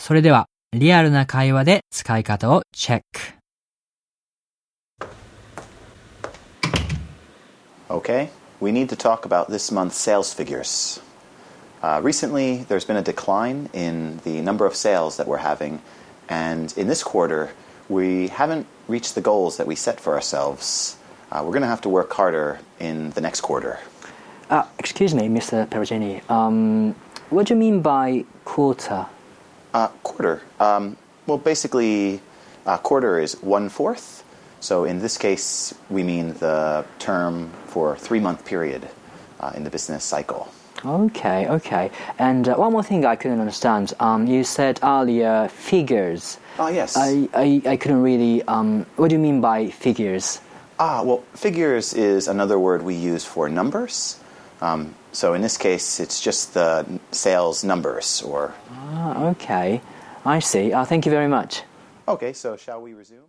それでは、リアルな会話で使い方をチェック。 Okay, we need to talk about this month's sales figures. Uh, recently, there's been a decline in the number of sales that we're having, and in this quarter, we haven't reached the goals that we set for ourselves. Uh, we're going to have to work harder in the next quarter. Uh, excuse me, Mr. Perugini. Um, what do you mean by quarter? Uh, quarter. Um, well, basically, uh, quarter is one fourth. So in this case, we mean the term for three month period uh, in the business cycle. Okay, okay. And uh, one more thing I couldn't understand. Um, you said earlier figures. Ah, yes. I, I, I couldn't really. Um, what do you mean by figures? Ah, well, figures is another word we use for numbers. Um, so in this case, it's just the sales numbers. Or Ah, okay. I see. Uh, thank you very much. okay, so shall we resume?